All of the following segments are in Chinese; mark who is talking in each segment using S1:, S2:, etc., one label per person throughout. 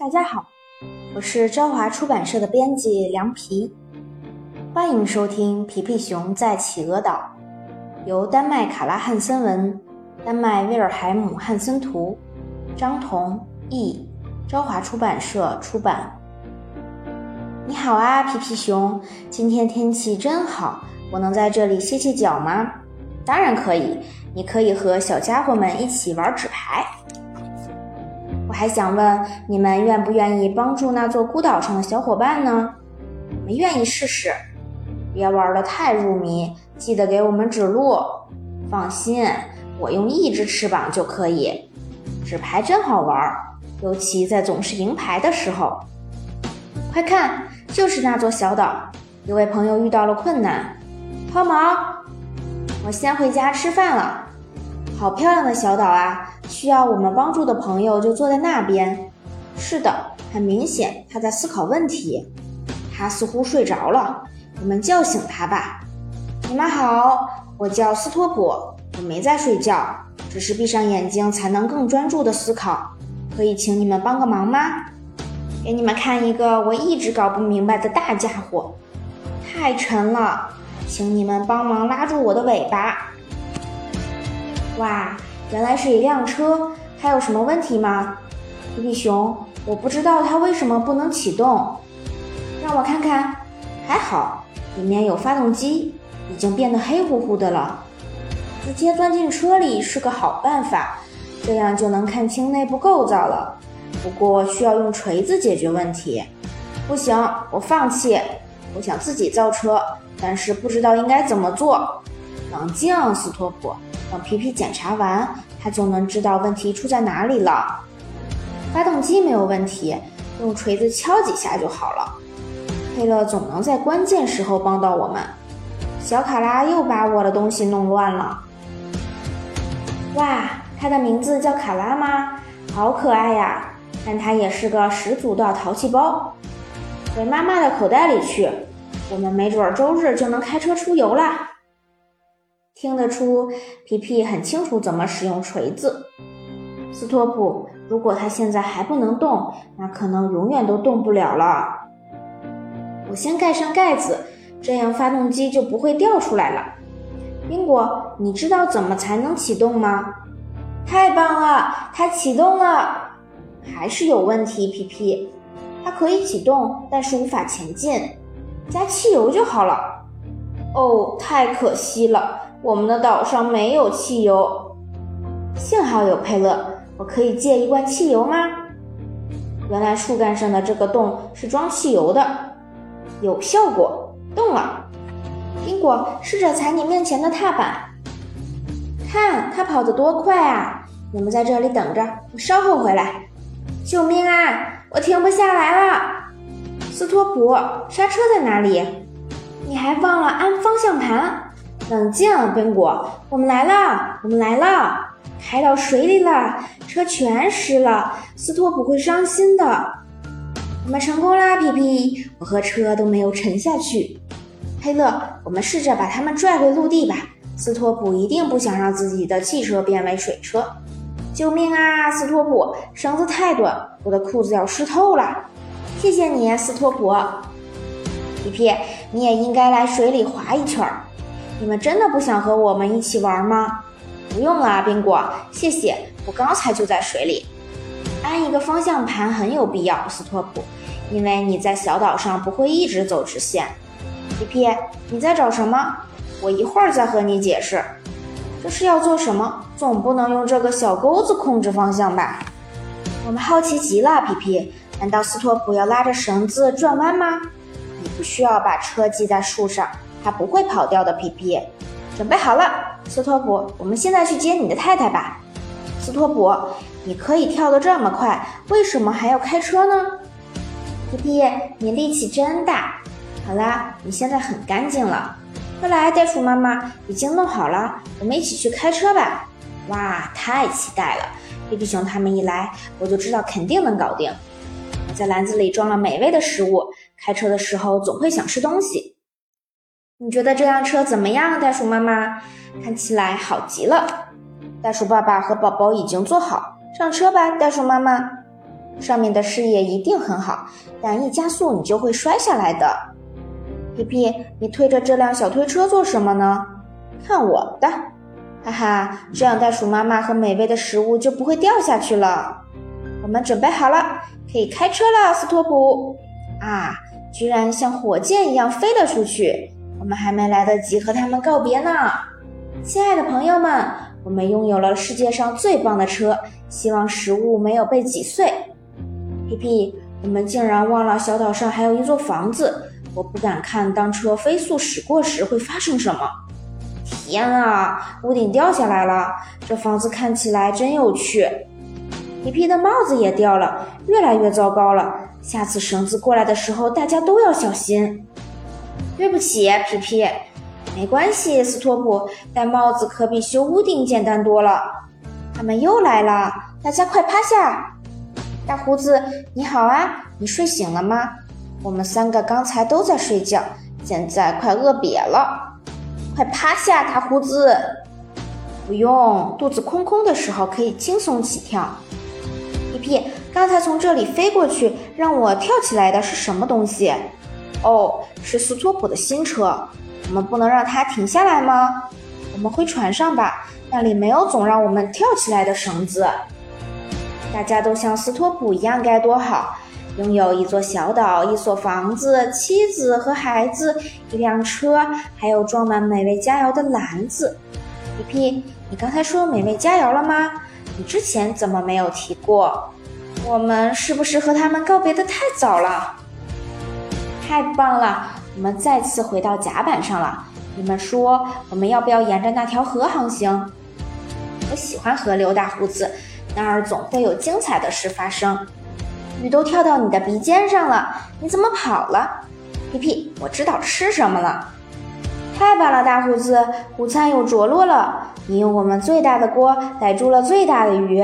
S1: 大家好，我是朝华出版社的编辑凉皮，欢迎收听《皮皮熊在企鹅岛》，由丹麦卡拉汉森文、丹麦威尔海姆汉森图、张彤译，朝华出版社出版。你好啊，皮皮熊，今天天气真好，我能在这里歇歇脚吗？当然可以，你可以和小家伙们一起玩纸牌。我还想问你们愿不愿意帮助那座孤岛上的小伙伴呢？我们愿意试试，别玩的太入迷，记得给我们指路。放心，我用一只翅膀就可以。纸牌真好玩，尤其在总是赢牌的时候。快看，就是那座小岛，有位朋友遇到了困难，抛锚。我先回家吃饭了。好漂亮的小岛啊！需要我们帮助的朋友就坐在那边。是的，很明显他在思考问题。他似乎睡着了，我们叫醒他吧。你们好，我叫斯托普，我没在睡觉，只是闭上眼睛才能更专注的思考。可以请你们帮个忙吗？给你们看一个我一直搞不明白的大家伙，太沉了，请你们帮忙拉住我的尾巴。哇，原来是一辆车，它有什么问题吗？皮皮熊，我不知道它为什么不能启动。让我看看，还好，里面有发动机，已经变得黑乎乎的了。直接钻进车里是个好办法，这样就能看清内部构造了。不过需要用锤子解决问题。不行，我放弃。我想自己造车，但是不知道应该怎么做。冷静，斯托普。等皮皮检查完，他就能知道问题出在哪里了。发动机没有问题，用锤子敲几下就好了。佩勒总能在关键时候帮到我们。小卡拉又把我的东西弄乱了。哇，它的名字叫卡拉吗？好可爱呀！但它也是个十足的淘气包。回妈妈的口袋里去，我们没准周日就能开车出游啦。听得出，皮皮很清楚怎么使用锤子。斯托普，如果他现在还不能动，那可能永远都动不了了。我先盖上盖子，这样发动机就不会掉出来了。宾果，你知道怎么才能启动吗？太棒了，它启动了。还是有问题，皮皮。它可以启动，但是无法前进。加汽油就好了。哦，太可惜了。我们的岛上没有汽油，幸好有佩勒。我可以借一罐汽油吗？原来树干上的这个洞是装汽油的，有效果，动了。苹果，试着踩你面前的踏板，看它跑得多快啊！你们在这里等着，我稍后回来。救命啊！我停不下来了。斯托普，刹车在哪里？你还忘了安方向盘。冷静，宾果，我们来了，我们来了，开到水里了，车全湿了，斯托普会伤心的。我们成功啦，皮皮，我和车都没有沉下去。佩勒，我们试着把他们拽回陆地吧。斯托普一定不想让自己的汽车变为水车。救命啊，斯托普，绳子太短，我的裤子要湿透了。谢谢你，斯托普。皮皮，你也应该来水里滑一圈儿。你们真的不想和我们一起玩吗？不用了，宾果，谢谢。我刚才就在水里。安一个方向盘很有必要，斯托普，因为你在小岛上不会一直走直线。皮皮，你在找什么？我一会儿再和你解释。这是要做什么？总不能用这个小钩子控制方向吧？我们好奇极了，皮皮。难道斯托普要拉着绳子转弯吗？你不需要把车系在树上。它不会跑掉的，皮皮，准备好了，斯托普，我们现在去接你的太太吧。斯托普，你可以跳得这么快，为什么还要开车呢？皮皮，你力气真大。好啦，你现在很干净了。快来，袋鼠妈妈已经弄好了，我们一起去开车吧。哇，太期待了！皮皮熊他们一来，我就知道肯定能搞定。我在篮子里装了美味的食物，开车的时候总会想吃东西。你觉得这辆车怎么样，袋鼠妈妈？看起来好极了。袋鼠爸爸和宝宝已经坐好，上车吧，袋鼠妈妈。上面的视野一定很好，但一加速你就会摔下来的。皮皮，你推着这辆小推车做什么呢？看我的！哈哈，这样袋鼠妈妈和美味的食物就不会掉下去了。我们准备好了，可以开车了，斯托普！啊，居然像火箭一样飞了出去！我们还没来得及和他们告别呢。亲爱的朋友们，我们拥有了世界上最棒的车，希望食物没有被挤碎。皮皮，我们竟然忘了小岛上还有一座房子，我不敢看当车飞速驶过时会发生什么。天啊，屋顶掉下来了！这房子看起来真有趣。皮皮的帽子也掉了，越来越糟糕了。下次绳子过来的时候，大家都要小心。对不起，皮皮。没关系，斯托普，戴帽子可比修屋顶简单多了。他们又来了，大家快趴下。大胡子，你好啊，你睡醒了吗？我们三个刚才都在睡觉，现在快饿瘪了。快趴下，大胡子。不用，肚子空空的时候可以轻松起跳。皮皮，刚才从这里飞过去，让我跳起来的是什么东西？哦，是斯托普的新车。我们不能让它停下来吗？我们回船上吧，那里没有总让我们跳起来的绳子。大家都像斯托普一样该多好，拥有一座小岛、一所房子、妻子和孩子、一辆车，还有装满美味佳肴的篮子。皮皮，你刚才说美味佳肴了吗？你之前怎么没有提过？我们是不是和他们告别的太早了？太棒了！我们再次回到甲板上了。你们说，我们要不要沿着那条河航行？我喜欢河流，大胡子，那儿总会有精彩的事发生。雨都跳到你的鼻尖上了，你怎么跑了？皮皮，我知道吃什么了。太棒了，大胡子，午餐有着落了。你用我们最大的锅逮住了最大的鱼。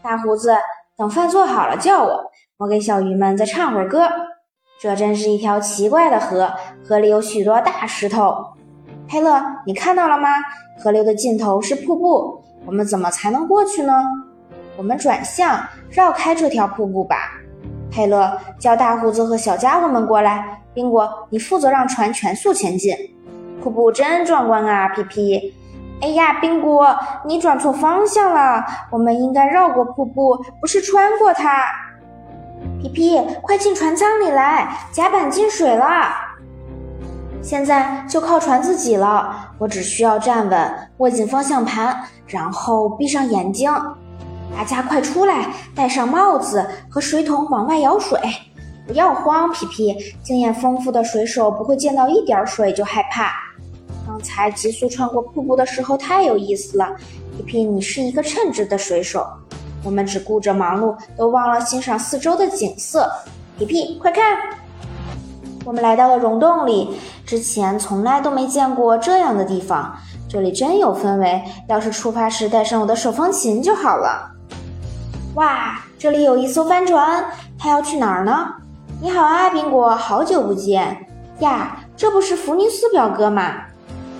S1: 大胡子，等饭做好了叫我，我给小鱼们再唱会儿歌。这真是一条奇怪的河，河里有许多大石头。佩勒，你看到了吗？河流的尽头是瀑布，我们怎么才能过去呢？我们转向，绕开这条瀑布吧。佩勒，叫大胡子和小家伙们过来。宾果，你负责让船全速前进。瀑布真壮观啊，皮皮。哎呀，宾果，你转错方向了，我们应该绕过瀑布，不是穿过它。皮皮，快进船舱里来！甲板进水了，现在就靠船自己了。我只需要站稳，握紧方向盘，然后闭上眼睛。大家快出来，戴上帽子和水桶，往外舀水。不要慌，皮皮，经验丰富的水手不会见到一点水就害怕。刚才急速穿过瀑布的时候太有意思了，皮皮，你是一个称职的水手。我们只顾着忙碌，都忘了欣赏四周的景色。皮皮，快看！我们来到了溶洞里，之前从来都没见过这样的地方。这里真有氛围，要是出发时带上我的手风琴就好了。哇，这里有一艘帆船，它要去哪儿呢？你好啊，宾果，好久不见呀！这不是福尼斯表哥吗？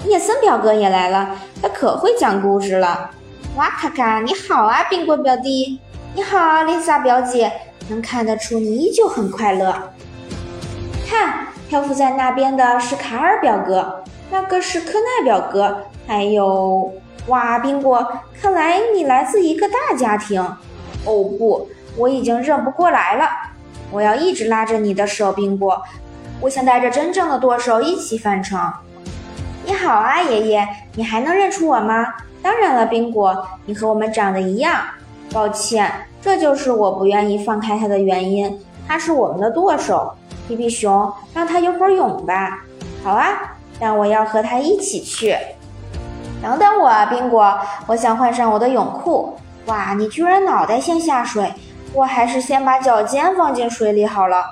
S1: 叶森表哥也来了，他可会讲故事了。哇咔咔，你好啊，宾果表弟！你好啊，丽萨表姐！能看得出你依旧很快乐。看，漂浮在那边的是卡尔表哥，那个是科奈表哥，还有……哇，宾果，看来你来自一个大家庭。哦不，我已经认不过来了。我要一直拉着你的手，宾果。我想带着真正的舵手一起返程。你好啊，爷爷，你还能认出我吗？当然了，宾果，你和我们长得一样。抱歉，这就是我不愿意放开他的原因。他是我们的舵手，皮皮熊，让他游会泳吧。好啊，但我要和他一起去。等等我，啊，宾果，我想换上我的泳裤。哇，你居然脑袋先下水，我还是先把脚尖放进水里好了。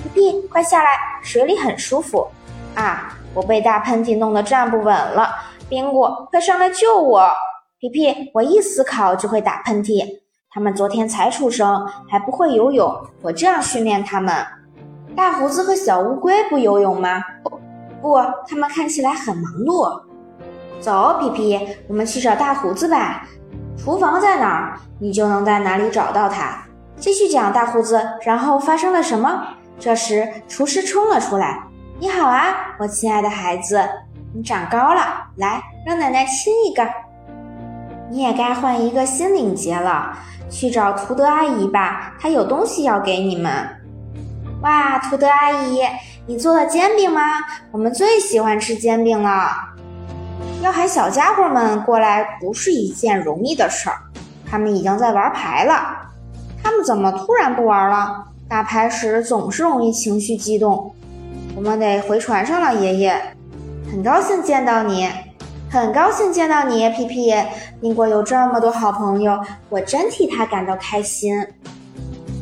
S1: 皮皮，快下来，水里很舒服。啊，我被大喷嚏弄得站不稳了。冰果，快上来救我！皮皮，我一思考就会打喷嚏。他们昨天才出生，还不会游泳，我这样训练他们。大胡子和小乌龟不游泳吗？不，不，他们看起来很忙碌。走，皮皮，我们去找大胡子吧。厨房在哪儿？你就能在哪里找到它。继续讲，大胡子。然后发生了什么？这时，厨师冲了出来。“你好啊，我亲爱的孩子，你长高了，来，让奶奶亲一个。你也该换一个新领结了，去找图德阿姨吧，她有东西要给你们。”哇，图德阿姨，你做的煎饼吗？我们最喜欢吃煎饼了。要喊小家伙们过来不是一件容易的事儿，他们已经在玩牌了。他们怎么突然不玩了？打牌时总是容易情绪激动。我们得回船上了，爷爷。很高兴见到你，很高兴见到你，皮皮。英国有这么多好朋友，我真替他感到开心。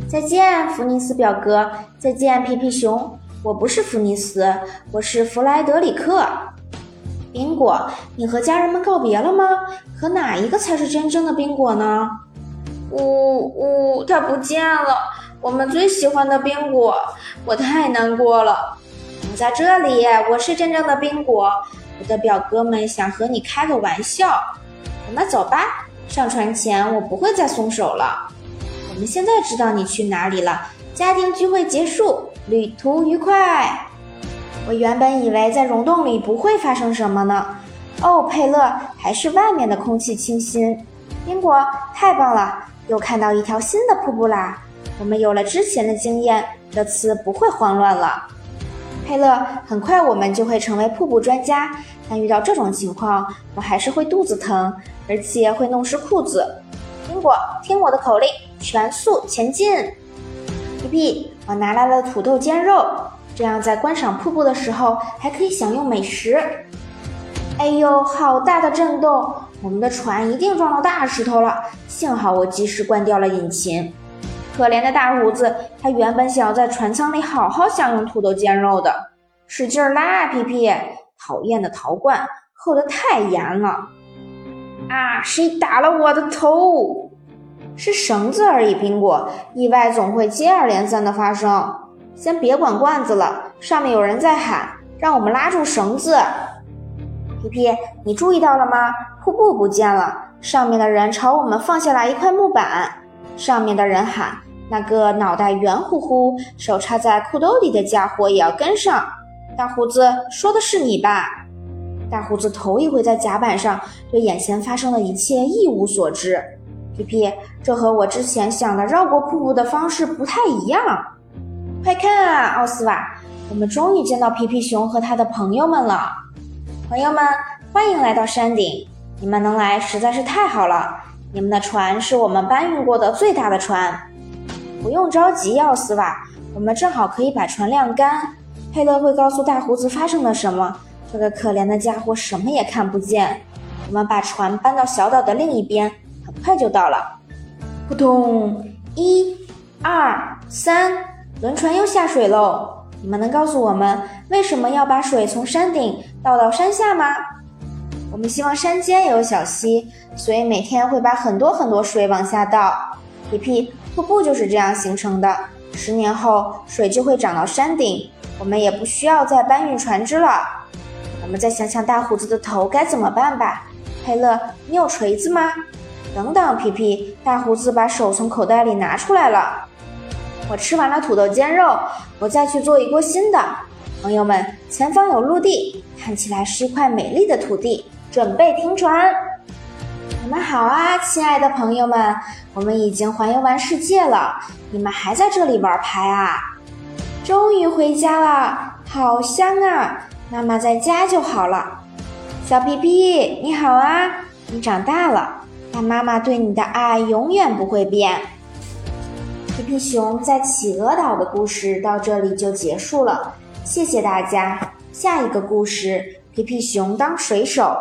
S1: 再见，福尼斯表哥。再见，皮皮熊。我不是福尼斯，我是弗莱德里克。宾果，你和家人们告别了吗？可哪一个才是真正的宾果呢？呜呜，他不见了，我们最喜欢的宾果，我太难过了。在这里，我是真正的宾果。我的表哥们想和你开个玩笑。我们走吧，上船前我不会再松手了。我们现在知道你去哪里了。家庭聚会结束，旅途愉快。我原本以为在溶洞里不会发生什么呢。哦，佩勒，还是外面的空气清新。宾果，太棒了。又看到一条新的瀑布啦！我们有了之前的经验，这次不会慌乱了。佩勒，很快我们就会成为瀑布专家，但遇到这种情况，我还是会肚子疼，而且会弄湿裤子。苹果，听我的口令，全速前进！皮皮，我拿来了土豆煎肉，这样在观赏瀑布的时候还可以享用美食。哎呦，好大的震动！我们的船一定撞到大石头了，幸好我及时关掉了引擎。可怜的大胡子，他原本想要在船舱里好好享用土豆煎肉的，使劲拉，皮皮！讨厌的陶罐扣得太严了。啊！谁打了我的头？是绳子而已，苹果。意外总会接二连三的发生。先别管罐子了，上面有人在喊，让我们拉住绳子。皮皮，你注意到了吗？瀑布不见了，上面的人朝我们放下来一块木板，上面的人喊：“那个脑袋圆乎乎、手插在裤兜里的家伙也要跟上。”大胡子说的是你吧？大胡子头一回在甲板上对眼前发生的一切一无所知。皮皮，这和我之前想的绕过瀑布的方式不太一样。快看啊，奥斯瓦，我们终于见到皮皮熊和他的朋友们了。朋友们，欢迎来到山顶！你们能来实在是太好了。你们的船是我们搬运过的最大的船。不用着急，奥斯瓦，我们正好可以把船晾干。佩勒会告诉大胡子发生了什么。这个可怜的家伙什么也看不见。我们把船搬到小岛的另一边，很快就到了。扑通！一、二、三，轮船又下水喽。你们能告诉我们为什么要把水从山顶倒到山下吗？我们希望山间也有小溪，所以每天会把很多很多水往下倒。皮皮，瀑布就是这样形成的。十年后，水就会涨到山顶，我们也不需要再搬运船只了。我们再想想大胡子的头该怎么办吧。佩勒，你有锤子吗？等等，皮皮，大胡子把手从口袋里拿出来了。我吃完了土豆煎肉，我再去做一锅新的。朋友们，前方有陆地，看起来是一块美丽的土地，准备停船。你们好啊，亲爱的朋友们，我们已经环游完世界了，你们还在这里玩牌啊？终于回家了，好香啊！妈妈在家就好了。小皮皮，你好啊，你长大了，但妈妈对你的爱永远不会变。皮皮熊在企鹅岛的故事到这里就结束了，谢谢大家。下一个故事，皮皮熊当水手。